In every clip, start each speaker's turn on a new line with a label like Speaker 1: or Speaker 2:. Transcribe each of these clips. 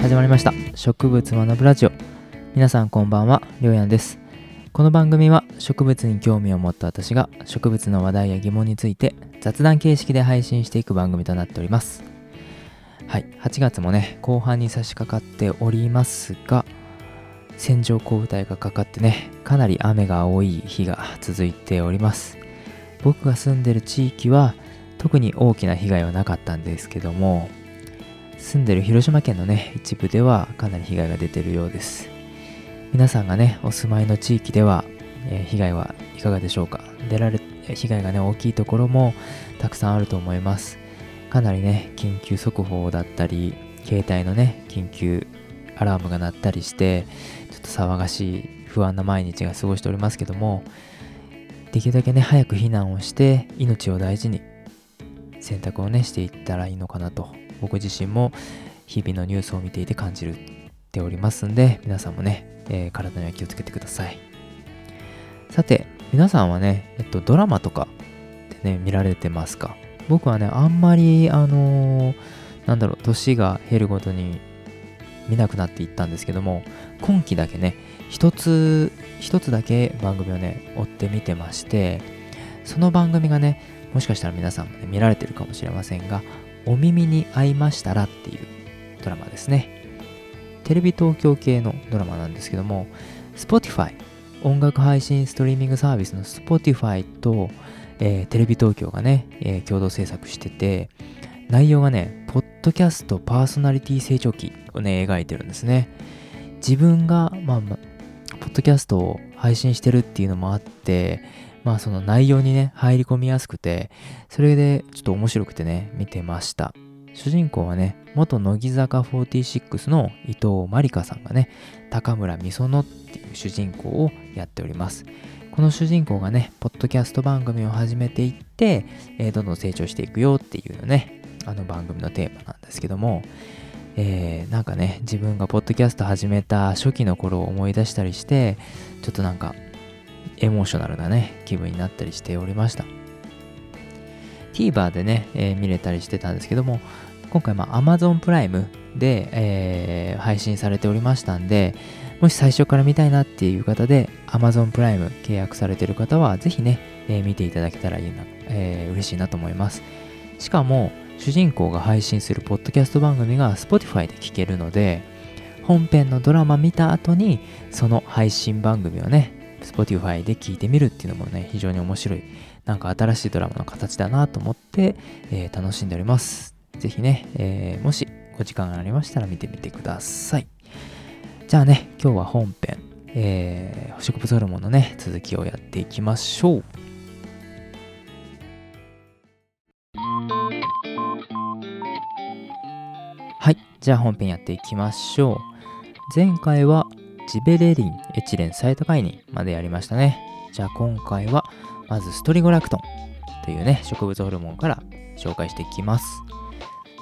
Speaker 1: 始まりました。植物学ぶラジオ。皆さんこんばんは。りょうやんです。この番組は植物に興味を持った私が植物の話題や疑問について雑談形式で配信していく番組となっております。はい。8月もね後半に差し掛かっておりますが線状降雨帯がかかってねかなり雨が多い日が続いております。僕が住んでる地域は特に大きな被害はなかったんですけども住んでる広島県のね一部ではかなり被害が出てるようです。皆さんがねお住まいの地域では、えー、被害はいかがでしょうか？出られ被害がね大きいところもたくさんあると思います。かなりね緊急速報だったり携帯のね緊急アラームが鳴ったりしてちょっと騒がしい不安な毎日が過ごしておりますけどもできるだけね早く避難をして命を大事に選択をねしていったらいいのかなと僕自身も日々のニュースを見ていて感じるっておりますんで皆さんもね、えー、体には気をつけてください。さて皆さんはね、えっと、ドラマとかでね見られてますか？僕はねあんまりあのー、なんだろう年が減るごとに見なくなっていったんですけども今期だけね一つ一つだけ番組をね追って見てましてその番組がねもしかしたら皆さんもね見られてるかもしれませんがお耳に合いましたらっていうドラマですね。テレビ東京系のドラマなんですけども Spotify 音楽配信ストリーミングサービスの Spotify と、えー、テレビ東京がね、えー、共同制作してて内容がねポッドキャストパーソナリティ成長期をね描いてるんですね。自分がまあ、まあ、ポッドキャストを配信してるっていうのもあってまあその内容にね、入り込みやすくて、それでちょっと面白くてね、見てました。主人公はね、元乃木坂46の伊藤まりかさんがね、高村美園っていう主人公をやっております。この主人公がね、ポッドキャスト番組を始めていって、えー、どんどん成長していくよっていうのね、あの番組のテーマなんですけども、えー、なんかね、自分がポッドキャスト始めた初期の頃を思い出したりして、ちょっとなんかエモーショナルなね、気分になったりしておりました。TVer でね、えー、見れたりしてたんですけども、今回、まあ、Amazon プライムで、えー、配信されておりましたんで、もし最初から見たいなっていう方で、Amazon プライム契約されてる方は、ぜひね、えー、見ていただけたらいいな、えー、嬉しいなと思います。しかも、主人公が配信するポッドキャスト番組が Spotify で聴けるので、本編のドラマ見た後に、その配信番組をね、Spotify で聞いてみるっていうのもね、非常に面白い、なんか新しいドラマの形だなと思って、えー、楽しんでおります。ぜひね、えー、もしお時間がありましたら見てみてください。じゃあね、今日は本編、えー、植物ホルモンのね、続きをやっていきましょう。はい、じゃあ本編やっていきましょう。前回はジベレリン、エチレン、サイトカイニンまでやりましたね。じゃあ今回は、まずストリゴラクトンというね、植物ホルモンから紹介していきます。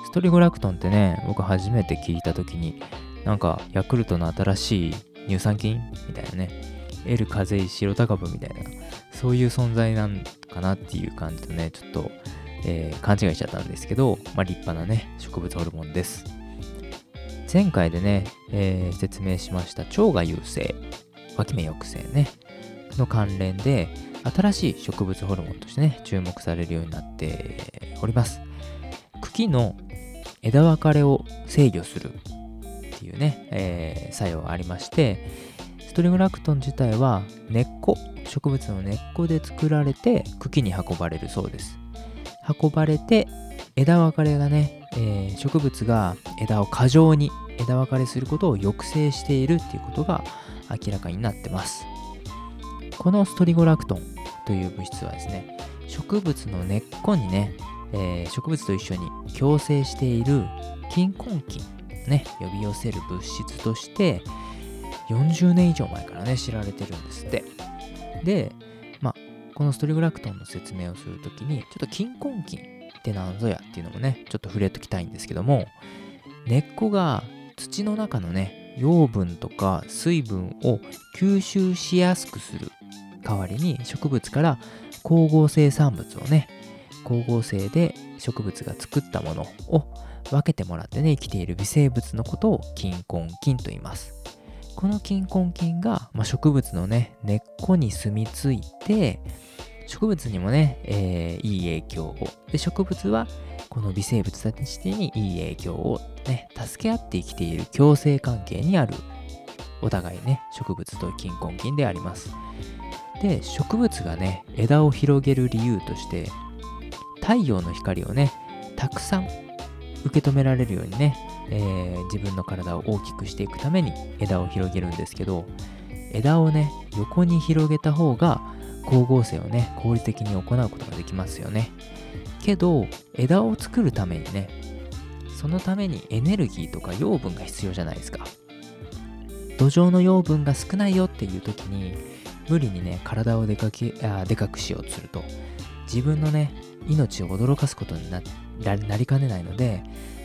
Speaker 1: ストリゴラクトンってね、僕初めて聞いた時に、なんかヤクルトの新しい乳酸菌みたいなね、L 風邪白高部みたいな、そういう存在なんかなっていう感じとね、ちょっと、えー、勘違いしちゃったんですけど、まあ、立派なね、植物ホルモンです。前回でね、えー、説明しました腸が優勢、脇芽抑制ね、の関連で、新しい植物ホルモンとしてね、注目されるようになっております。茎の枝分かれを制御するっていうね、えー、作用がありまして、ストリグラクトン自体は根っこ、植物の根っこで作られて茎に運ばれるそうです。運ばれて枝分かれがね、えー、植物が枝を過剰に枝分かれすることを抑制しているっていうことが明らかになってます。このストリゴラクトンという物質はですね、植物の根っこにね、えー、植物と一緒に共生している菌根菌ね、呼び寄せる物質として40年以上前からね、知られてるんですって。で、まあ、このストリゴラクトンの説明をするときに、ちょっと菌根菌って何ぞやっていうのもね、ちょっと触れときたいんですけども、根っこが土の中のね、養分とか水分を吸収しやすくする代わりに植物から光合成産物をね、光合成で植物が作ったものを分けてもらってね生きている微生物のことを菌根菌と言います。この菌根菌が、まあ、植物のね根っこに住み着いて植物にもね、えー、いい影響を。で植物はこの微生物たちにいい影響をね助け合って生きている共生関係にある。お互いね植物と菌根菌であります。で植物がね枝を広げる理由として太陽の光をねたくさん受け止められるようにね、えー、自分の体を大きくしていくために枝を広げるんですけど枝をね横に広げた方が光合成をね効率的に行うことができますよね。けど枝を作るためにねそのためにエネルギーとか養分が必要じゃないですか。土壌の養分が少ないよっていう時に無理にね体をでかけあでかくしようとすると自分のね命を驚かすことにななりかねないので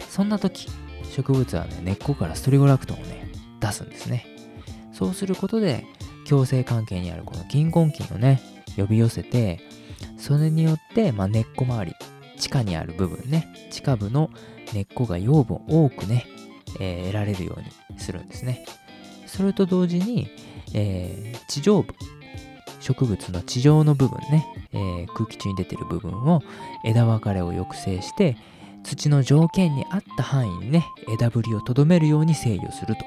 Speaker 1: そんな時植物はね根っこからストリゴラクトンをね出すんですね。そうすることで共生関係にあるこの菌根菌をね呼び寄せてそれによって、まあ、根っこ周り地下にある部分ね地下部の根っこが養分を多くね、えー、得られるようにするんですね。それと同時に、えー、地上部植物の地上の部分ね、えー、空気中に出てる部分を枝分かれを抑制して土の条件に合った範囲にね枝ぶりをとどめるように制御すると。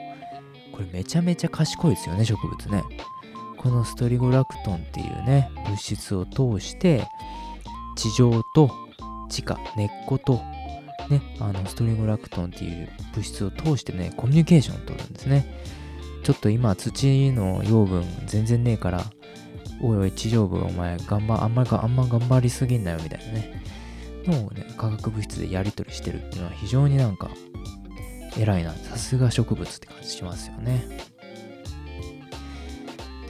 Speaker 1: これめちゃめちゃ賢いですよね植物ね。このストリゴラクトンっていうね物質を通して地上と地下根っことねあのストリゴラクトンっていう物質を通してねコミュニケーションを取るんですね。ちょっと今土の養分全然ねえからおいおい地上部お前頑張あんまりあんま頑張りすぎんなよみたいなね。のをね化学物質でやり取りしてるっていうのは非常になんか偉いな。さすが植物って感じしますよね。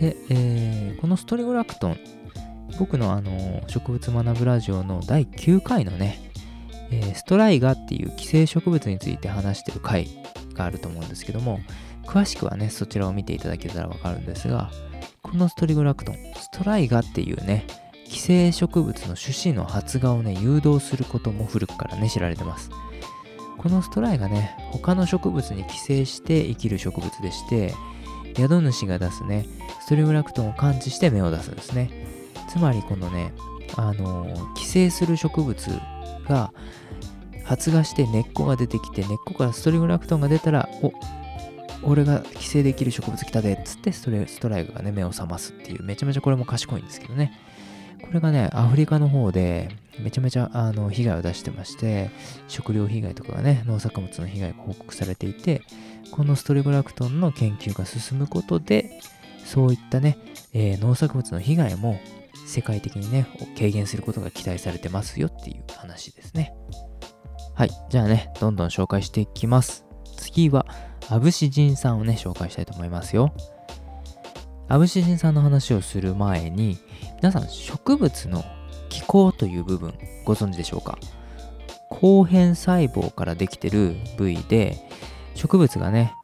Speaker 1: で、えー、このストリゴラクトン僕のあの植物学ぶラジオの第9回のね、えー、ストライガっていう寄生植物について話してる回があると思うんですけども詳しくはねそちらを見ていただけたらわかるんですがこのストリゴラクトンストライガっていうね寄生植物の種子の発芽をね誘導することも古くからね知られてます。このストライがね他の植物に寄生して生きる植物でして宿主が出すね。ストリゴラクトンを感知して芽を出すんですね。つまりこのねあの寄生する植物が発芽して根っこが出てきて根っこからストリゴラクトンが出たらお俺が寄生できる植物来たでっつってストレストライクがね目を覚ますっていうめちゃめちゃこれも賢いんですけどね。これがねアフリカの方でめちゃめちゃあの被害を出してまして食料被害とかがね農作物の被害が報告されていてこのストリゴラクトンの研究が進むことでそういったね、えー、農作物の被害も世界的にね軽減することが期待されてますよっていう話ですね。はいじゃあねどんどん紹介していきます。次はアブシジン酸をね、紹介したいと思いますよ。アブシジン酸の話をする前に、皆さん植物の気候という部分ご存知でしょうか？後変細胞からできてる部位で、植物がね、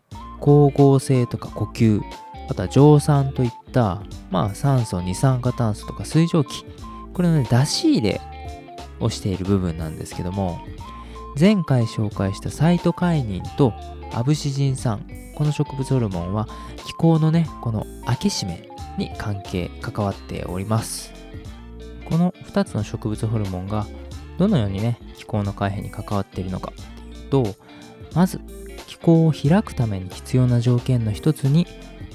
Speaker 1: 光合成とか呼吸、あとは蒸散といった、まあ酸素、二酸化炭素とか水蒸気、これのね、出し入れをしている部分なんですけども、前回紹介したサイトカイニンとアブシジン酸。この植物ホルモンは気候のねこの開け閉めに関係関わっております。この2つの植物ホルモンがどのようにね気候の改変に関わっているのかっていうとまず気候を開くために必要な条件の一つに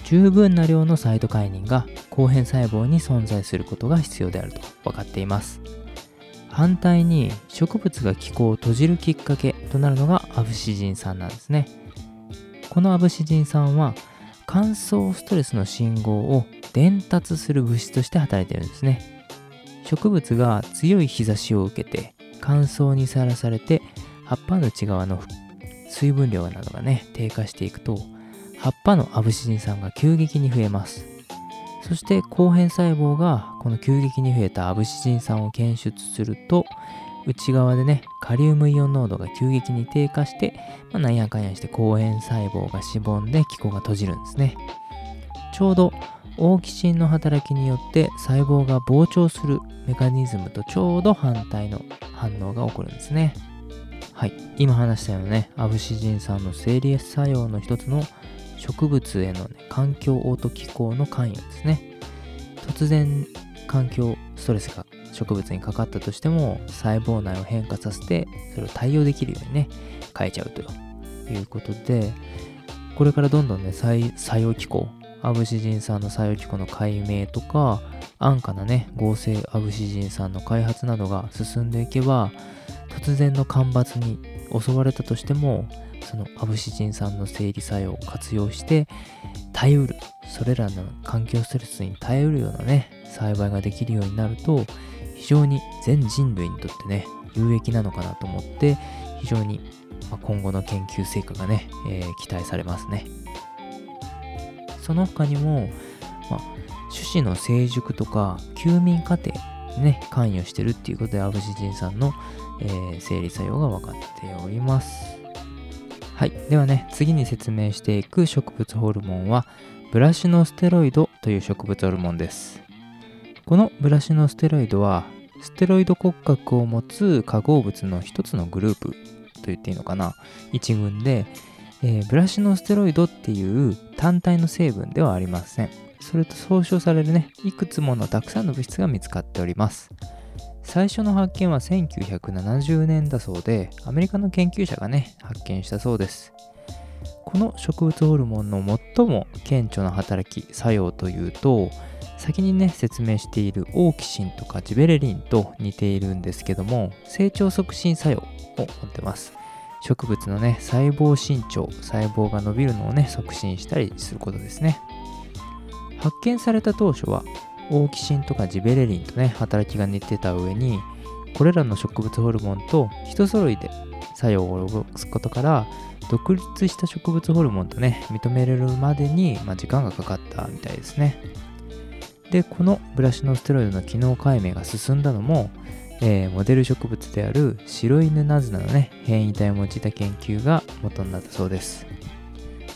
Speaker 1: 十分な量のサイトカイニンが後変細胞に存在することが必要であると分かっています。反対に植物が気候を閉じるきっかけとなるのがアブシジン酸なんですね。このアブシジン酸は乾燥ストレスの信号を伝達する物質として働いているんですね。植物が強い日差しを受けて乾燥にさらされて葉っぱの内側の水分量などがね低下していくと葉っぱのアブシジン酸が急激に増えますそして後変細胞がこの急激に増えたアブシジン酸を検出すると内側でね、カリウムイオン濃度が急激に低下して、まあ、なんやかんやして後変細胞がしぼんで気候が閉じるんですね。ちょうどオーキシンの働きによって細胞が膨張するメカニズムとちょうど反対の反応が起こるんですね。はい。今話したようなねアブシジン酸の生理作用の一つの植物への、ね、環境応答機構の関与ですね。突然環境ストレスが植物にかかったとしても細胞内を変化させてそれを対応できるようにね変えちゃうと。いうことでこれからどんどんね作用機構アブシジン酸の作用機構の解明とか安価なね合成アブシジン酸の開発などが進んでいけば突然の干ばつに襲われたとしてもそのアブシジン酸の生理作用を活用して耐えうる。それらの環境ストレスに耐えうるようなね栽培ができるようになると非常に全人類にとってね有益なのかなと思って非常に今後の研究成果がね、えー、期待されますね。その他にも、まあ、種子の成熟とか休眠過程にね関与してるっていうことでアブシジン酸の、えー、生理作用が分かっておりますはい。ではね、次に説明していく植物ホルモンは、ブラシノステロイドという植物ホルモンです。このブラシノステロイドは、ステロイド骨格を持つ化合物の一つのグループと言っていいのかな、一群で、えー、ブラシノステロイドっていう単体の成分ではありません。それと総称されるね、いくつものたくさんの物質が見つかっております。最初の発見は1970年だそうで、アメリカの研究者がね、発見したそうです。この植物ホルモンの最も顕著な働き、作用というと、先にね、説明しているオーキシンとかジベレリンと似ているんですけども、成長促進作用を持ってます。植物のね、細胞伸長、細胞が伸びるのをね、促進したりすることですね。発見された当初はオーキシンとかジベレリンとね、働きが似てた上に、これらの植物ホルモンと一揃いで作用を起こすことから、独立した植物ホルモンとね、認められるまでに、まあ、時間がかかったみたいですね。で、このブラシノステロイドの機能解明が進んだのも、えー、モデル植物である白犬ナズナのね、変異体を用いた研究が元になったそうです。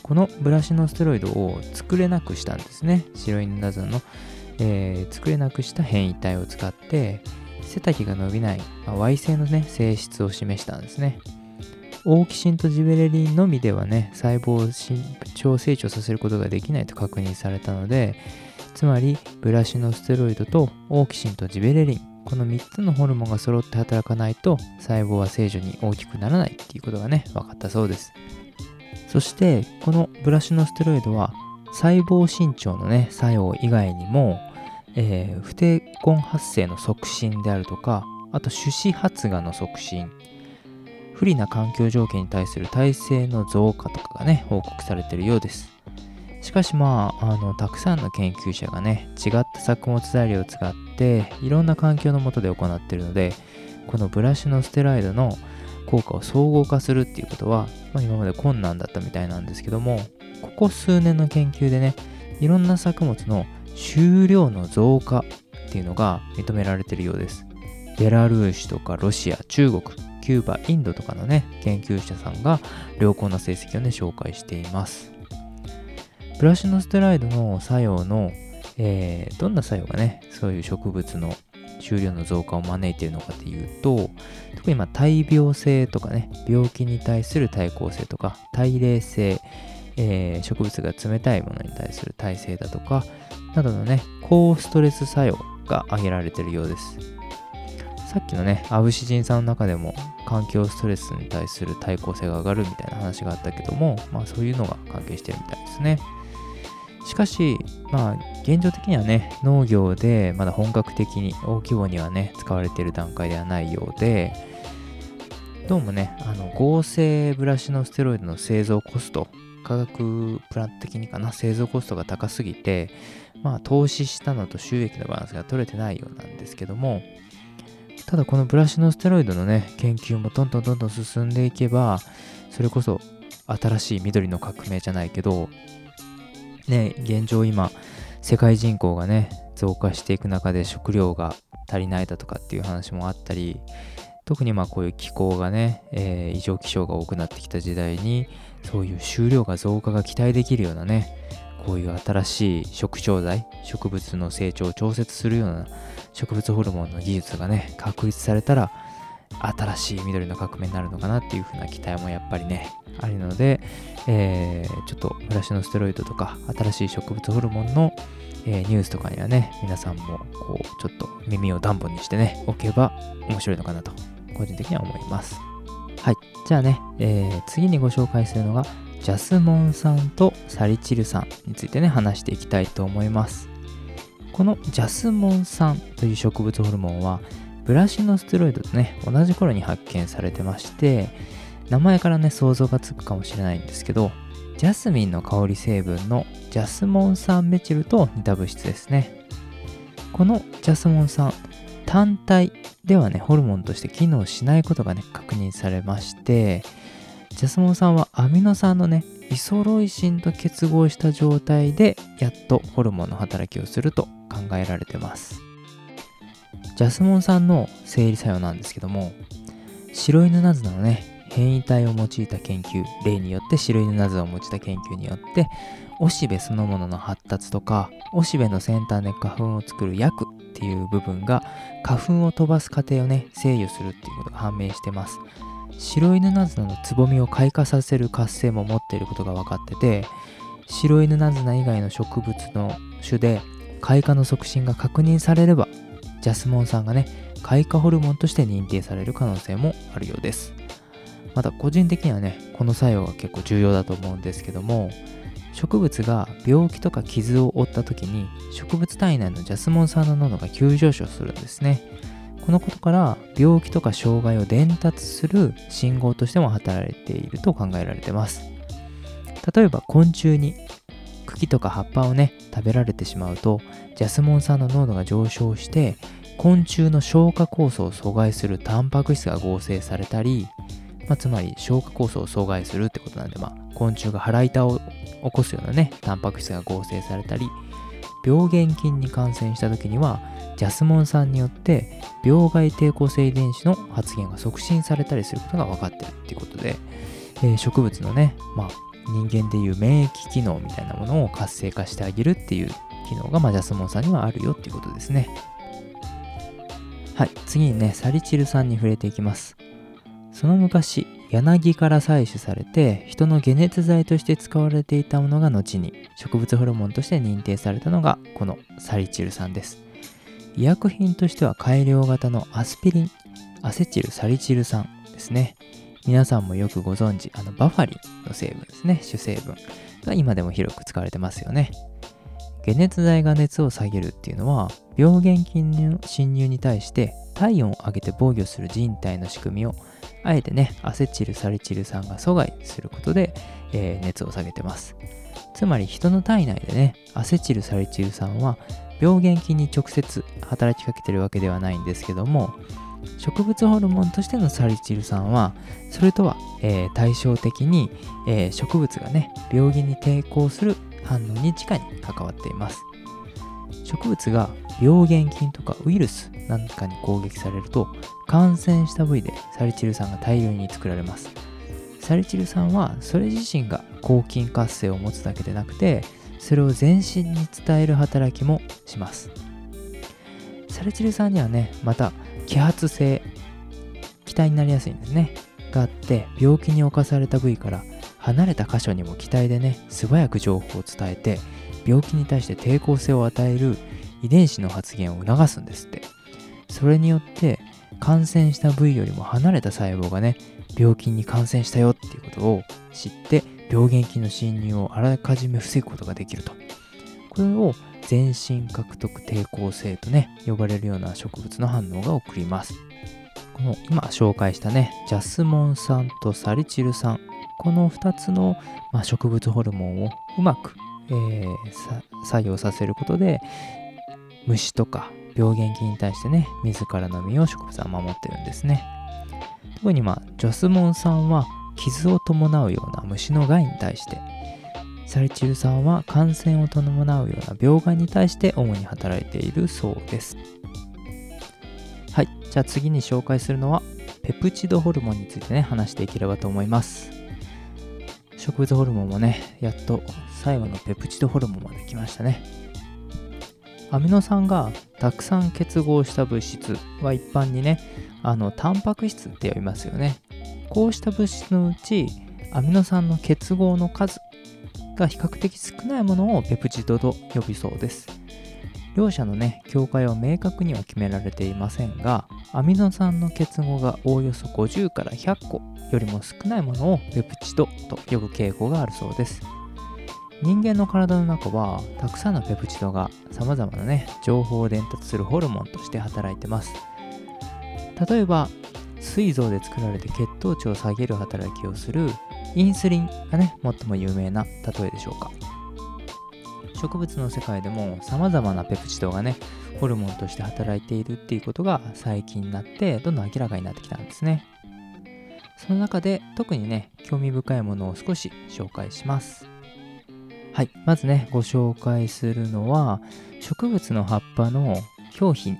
Speaker 1: このブラシノステロイドを作れなくしたんですね。白犬ナズナのえー、作れなくした変異体を使って背丈が伸びない、まあ、Y 性のね性質を示したんですね。オーキシンとジベレリンのみではね細胞を伸長成長させることができないと確認されたのでつまりブラシのステロイドとオーキシンとジベレリンこの3つのホルモンが揃って働かないと細胞は正常に大きくならないっていうことがね分かったそうです。そしてこのブラシのステロイドは細胞伸長のね作用以外にもえー、不定根発生の促進であるとか、あと種子発芽の促進、不利な環境条件に対する耐性の増加とかがね、報告されているようです。しかしまあ、あの、たくさんの研究者がね、違った作物材料を使って、いろんな環境の下で行っているので、このブラシのステロイドの効果を総合化するっていうことは、まあ、今まで困難だったみたいなんですけども、ここ数年の研究でね、いろんな作物の収量の増加っていうのが認められているようです。ベラルーシとかロシア、中国、キューバ、インドとかのね、研究者さんが良好な成績をね、紹介しています。ブラシノステライドの作用の、えー、どんな作用がね、そういう植物の収量の増加を招いているのかというと、特にま耐病性とかね、病気に対する対抗性とか、耐冷性、えー、植物が冷たいものに対する耐性だとか、などのね、高ストレス作用が挙げられているようです。さっきのね、アブシジン酸の中でも環境ストレスに対する対抗性が上がるみたいな話があったけども、まあそういうのが関係してるみたいですね。しかし、まあ現状的にはね、農業でまだ本格的に大規模にはね、使われている段階ではないようで、どうもね、あの合成ブラシのステロイドの製造コスト化学プラン的にかな、製造コストが高すぎて、まあ、投資したのと収益のバランスが取れてないようなんですけども、ただこのブラシのステロイドのね、研究もどんどんどんどん進んでいけば、それこそ新しい緑の革命じゃないけど、ね、現状今、世界人口がね、増加していく中で食料が足りないだとかっていう話もあったり、特にまあこういう気候がね、えー、異常気象が多くなってきた時代にそういう収量が増加が期待できるようなねこういう新しい食調剤植物の成長を調節するような植物ホルモンの技術がね確立されたら、新しい緑の革命になるのかなっていう風な期待もやっぱりねあるので、えー、ちょっとブラシのステロイドとか新しい植物ホルモンの、えー、ニュースとかにはね皆さんもこうちょっと耳を暖房にしてね置けば面白いのかなと個人的には思います。はい。じゃあね、えー、次にご紹介するのがジャスモン酸とサリチル酸についてね話していきたいと思います。このジャスモン酸という植物ホルモンはブラシのステロイドとね同じ頃に発見されてまして名前からね想像がつくかもしれないんですけどジャスミンの香り成分のジャスモン酸メチルと似た物質ですね。このジャスモン酸単体ではねホルモンとして機能しないことがね確認されましてジャスモン酸はアミノ酸のねイソロイシンと結合した状態でやっとホルモンの働きをすると考えられてます。ジャスモン酸の生理作用なんですけども白犬ナズナのね変異体を用いた研究例によって白犬ナズナを用いた研究によっておしべそのものの発達とかおしべの先端で花粉を作る薬っていう部分が花粉を飛ばす過程をね制御するっていうことが判明してます。白犬ナズナのつぼみを開花させる活性も持っていることが分かってて白犬ナズナ以外の植物の種で開花の促進が確認されればジャスモン酸がね開花ホルモンとして認定される可能性もあるようです。また個人的にはねこの作用が結構重要だと思うんですけども植物が病気とか傷を負った時に植物体内のジャスモン酸の濃度が急上昇するんですね。このことから病気とか障害を伝達する信号としても働いていると考えられてます。例えば昆虫に茎とか葉っぱをね食べられてしまうとジャスモン酸の濃度が上昇して昆虫の消化酵素を阻害するタンパク質が合成されたり、まあ、つまり消化酵素を阻害するってことなんで、まあ、昆虫が腹痛を起こすようなねタンパク質が合成されたり病原菌に感染した時にはジャスモン酸によって病害抵抗性遺伝子の発現が促進されたりすることが分かってるっていうことで、えー、植物のね、まあ、人間でいう免疫機能みたいなものを活性化してあげるっていう機能が、まあ、ジャスモン酸にはあるよっていうことですね。はい、次にね、サリチル酸に触れていきます。その昔、柳から採取されて人の解熱剤として使われていたものが後に植物ホルモンとして認定されたのがこのサリチル酸です。医薬品としては改良型のアスピリン、アセチルサリチル酸ですね。皆さんもよくご存知、あのバファリンの成分ですね、主成分が今でも広く使われてますよね。解熱剤が熱を下げるっていうのは、病原菌の侵入に対して体温を上げて防御する人体の仕組みを、あえてね、アセチルサリチル酸が阻害することで、えー、熱を下げてます。つまり人の体内でね、アセチルサリチル酸は病原菌に直接働きかけてるわけではないんですけども、植物ホルモンとしてのサリチル酸はそれとは、えー、対照的に、えー、植物がね病気に抵抗する反応に直に関わっています。植物が病原菌とかウイルスなんかに攻撃されると感染した部位でサリチル酸が大量に作られます。サリチル酸はそれ自身が抗菌活性を持つだけでなくてそれを全身に伝える働きもします。サリチル酸にはねまた揮発性気体になりやすいんですね。があって病気に侵された部位から離れた箇所にも気体でね素早く情報を伝えて病気に対して抵抗性を与える遺伝子の発現を促すんですって。それによって感染した部位よりも離れた細胞がね病気に感染したよっていうことを知って病原菌の侵入をあらかじめ防ぐことができると。これを全身獲得抵抗性とね呼ばれるような植物の反応が送ります。この今紹介したねジャスモン酸とサリチル酸この2つの、まあ、植物ホルモンをうまく、えー、作用させることで虫とか病原菌に対してね自らの身を植物は守ってるんですね。特にまあジャスモン酸は傷を伴うような虫の害に対してサリチル酸は感染を伴うような病害に対して主に働いているそうです。はい。じゃあ次に紹介するのはペプチドホルモンについてね話していければと思います。植物ホルモンもねやっと最後のペプチドホルモンまで来ましたね。アミノ酸がたくさん結合した物質は一般にねあのタンパク質って呼びますよね。こうした物質のうちアミノ酸の結合の数が比較的少ないものをペプチドと呼びそうです。両者のね境界は明確には決められていませんがアミノ酸の結合がおおよそ50から100個よりも少ないものをペプチドと呼ぶ傾向があるそうです。人間の体の中はたくさんのペプチドが様々なね情報を伝達するホルモンとして働いてます。例えば膵臓で作られて血糖値を下げる働きをするインスリンがね最も有名な例えでしょうか。植物の世界でも様々なペプチドがねホルモンとして働いているっていうことが最近になってどんどん明らかになってきたんですね。その中で特にね興味深いものを少し紹介します。はいまずねご紹介するのは植物の葉っぱの表皮に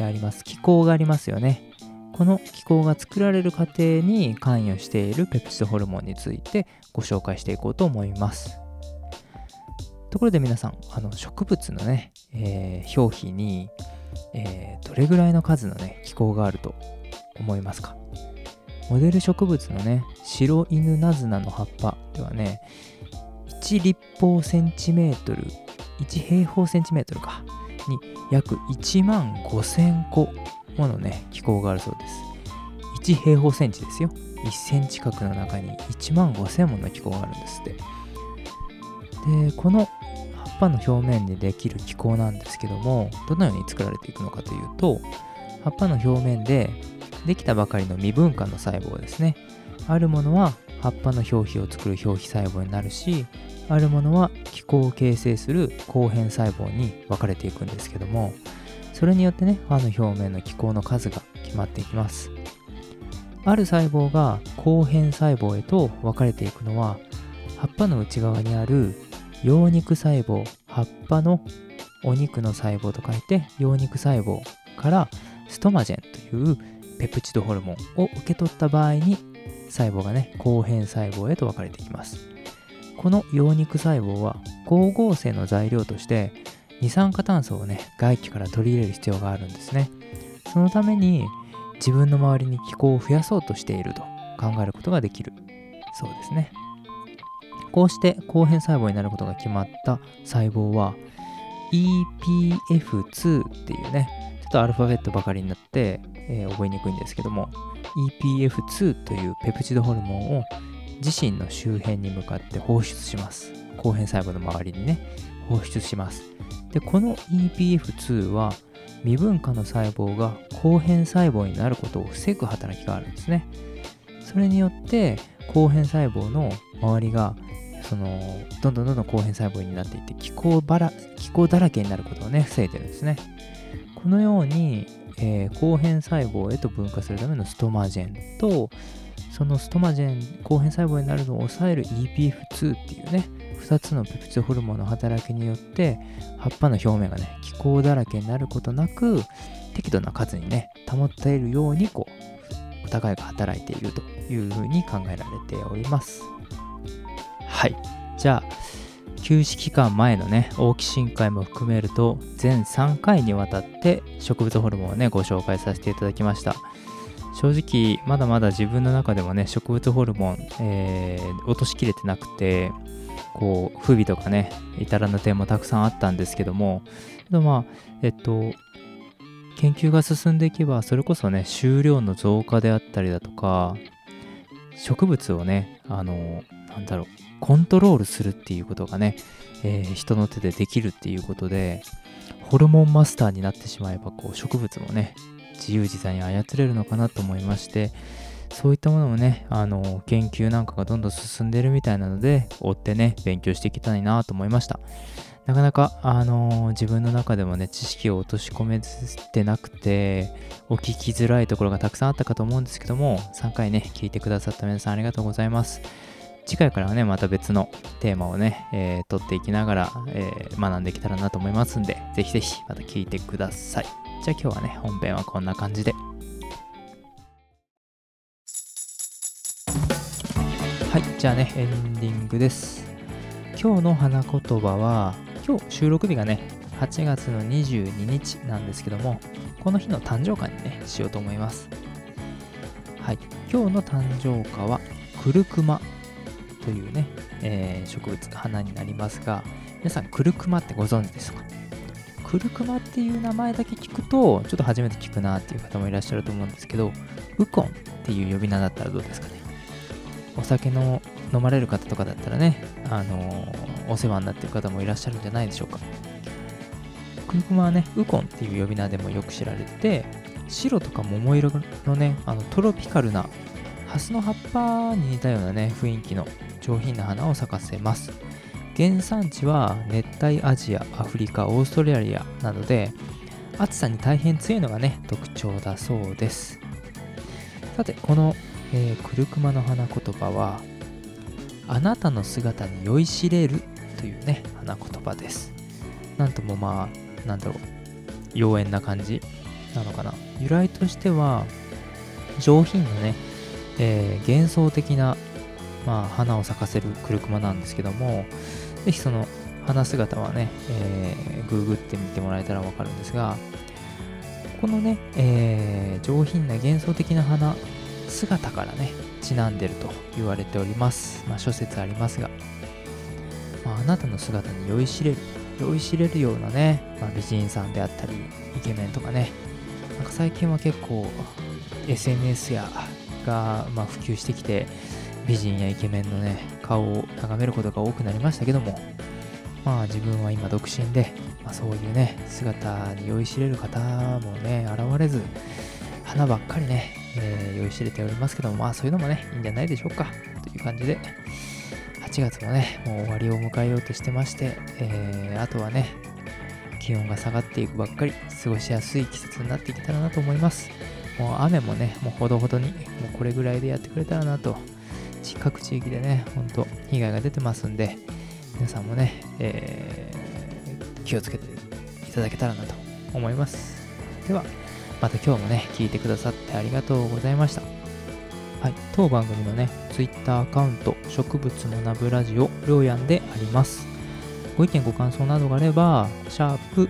Speaker 1: あります。気候がありますよね。この気候が作られる過程に関与しているペプチドホルモンについてご紹介していこうと思います。ところで皆さん、あの植物のね、えー、表皮に、えー、どれぐらいの数のね、気候があると思いますか？モデル植物のね、白犬ナズナの葉っぱではね、1立方センチメートル、1平方センチメートルか、に約1万5000個ものね、気候があるそうです。1平方センチですよ。1センチ角の中に1万5000もの気候があるんですって。で、この葉っぱの表面でできる気候なんですけどもどのように作られていくのかというと葉っぱの表面でできたばかりの未分化の細胞ですね。あるものは葉っぱの表皮を作る表皮細胞になるしあるものは気候を形成する後変細胞に分かれていくんですけどもそれによってね葉の表面の気候の数が決まっていきます。ある細胞が後変細胞へと分かれていくのは葉っぱの内側にある葉肉細胞葉っぱのお肉の細胞と書いて葉肉細胞からストマジェンというペプチドホルモンを受け取った場合に細胞がね後変細胞へと分かれていきます。この葉肉細胞は光合成の材料として二酸化炭素をね外気から取り入れる必要があるんですね。そのために自分の周りに気候を増やそうとしていると考えることができるそうですね。こうして後変細胞になることが決まった細胞は EPF2 っていうね、ちょっとアルファベットばかりになって、えー、覚えにくいんですけども、EPF2 というペプチドホルモンを自身の周辺に向かって放出します。後変細胞の周りにね、放出します。で、この EPF2 は未分化の細胞が後変細胞になることを防ぐ働きがあるんですね。それによって後変細胞の周りがそのどんどんどんどん後変細胞になっていって気候ばら気候だらけになることをね防いでるんですね。このように、えー、後変細胞へと分化するためのストマジェンとそのストマジェン後変細胞になるのを抑える EPF2 っていうね2つのペプチドホルモンの働きによって葉っぱの表面がね気候だらけになることなく適度な数にね保っているようにこうお互いが働いているというふうに考えられておりますはい。じゃあ、休止期間前のね、大木深海も含めると、全3回にわたって植物ホルモンをね、ご紹介させていただきました。正直、まだまだ自分の中でもね、植物ホルモン、えー、落としきれてなくて、こう、不備とかね、至らぬ点もたくさんあったんですけども、でもまあ、えっと、研究が進んでいけば、それこそね、収量の増加であったりだとか、植物をね、あの、なんだろう、コントロールするっていうことがね、えー、人の手でできるっていうことで、ホルモンマスターになってしまえば、こう、植物もね、自由自在に操れるのかなと思いまして、そういったものもね、あの、研究なんかがどんどん進んでるみたいなので、追ってね、勉強していきたいなと思いました。なかなか、あのー、自分の中でもね、知識を落とし込めてなくて、お聞きづらいところがたくさんあったかと思うんですけども、3回ね、聞いてくださった皆さんありがとうございます。次回からはね、また別のテーマをね、えー、取っていきながら、えー、学んできたらなと思いますんで、ぜひぜひまた聞いてください。じゃあ今日はね、本編はこんな感じで。はい、じゃあね、エンディングです。今日の花言葉は、今日収録日がね、8月の22日なんですけども、この日の誕生花にね、しようと思います。はい。今日の誕生花は、クルクマというね、えー、植物、花になりますが、皆さん、クルクマってご存知ですか？クルクマっていう名前だけ聞くと、ちょっと初めて聞くなっていう方もいらっしゃると思うんですけど、ウコンっていう呼び名だったらどうですかね？お酒の飲まれる方とかだったらね、あのー、お世話になってる方もいらっしゃるんじゃないでしょうか。クルクマはね、ウコンっていう呼び名でもよく知られて、白とか桃色のね、あのトロピカルなハスの葉っぱに似たようなね、雰囲気の上品な花を咲かせます。原産地は熱帯アジア、アフリカ、オーストラリアなどで暑さに大変強いのがね、特徴だそうです。さて、この、えー、クルクマの花言葉は、あなたの姿に酔いしれるというね、花言葉です。なんともまあ、なんだろう、妖艶な感じなのかな。由来としては、上品なね、えー、幻想的なまあ、花を咲かせるクルクマなんですけども、ぜひその花姿はね、えー、ググってみてもらえたらわかるんですが、このね、えー、上品な幻想的な花姿からね、ちなんでると言われております。まあ、諸説ありますが、まあ、あなたの姿に酔いしれる、酔いしれるようなね、まあ、美人さんであったり、イケメンとかね、なんか最近は結構 SNS やが、まあ、普及してきて、美人やイケメンのね、顔を眺めることが多くなりましたけども、まあ自分は今独身で、まあ、そういうね、姿に酔いしれる方もね、現れず、花ばっかりね、えー、酔いしれておりますけども、まあそういうのもね、いいんじゃないでしょうか、という感じで、8月もね、もう終わりを迎えようとしてまして、えー、あとはね、気温が下がっていくばっかり、過ごしやすい季節になっていけたらなと思います。もう雨もね、もうほどほどに、もうこれぐらいでやってくれたらなと各地域でね、ほんと被害が出てますんで、皆さんもね、えー、気をつけていただけたらなと思います。では、また今日もね、聞いてくださってありがとうございました。はい、当番組のね、Twitter アカウント、植物学ぶラジオ、りょうやんであります。ご意見ご感想などがあれば、シャープ、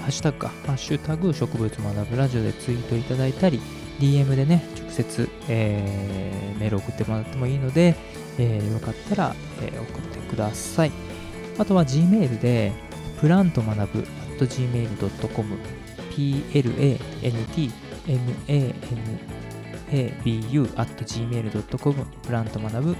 Speaker 1: ハッシュタグか、ハッシュタグ植物学ぶラジオでツイートいただいたり、DM でね、直接、えー、メール送ってもらってもいいので、えー、よかったら、えー、送ってください。あとは Gmail で、プラント学ぶ gmail.com p l a n t m a n fabu.gmail.com プラント学ぶ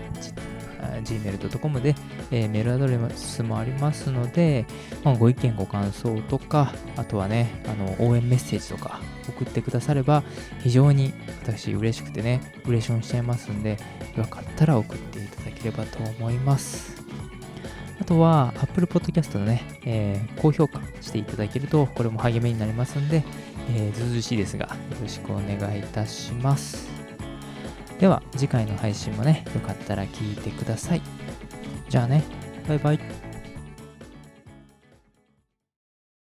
Speaker 1: gmail.com で、えー、メールアドレスもありますので、まあ、ご意見ご感想とか、あとはね、あの応援メッセージとか送ってくだされば、非常に私嬉しくてね、ウレションしちゃいますんで、よかったら送っていただければと思います。あとは、Apple Podcast のね、えー、高評価していただけると、これも励みになりますんで、えー、ずうずしいですが、よろしくお願いいたします。では次回の配信もね、よかったら聞いてください。じゃあね、バイバイ。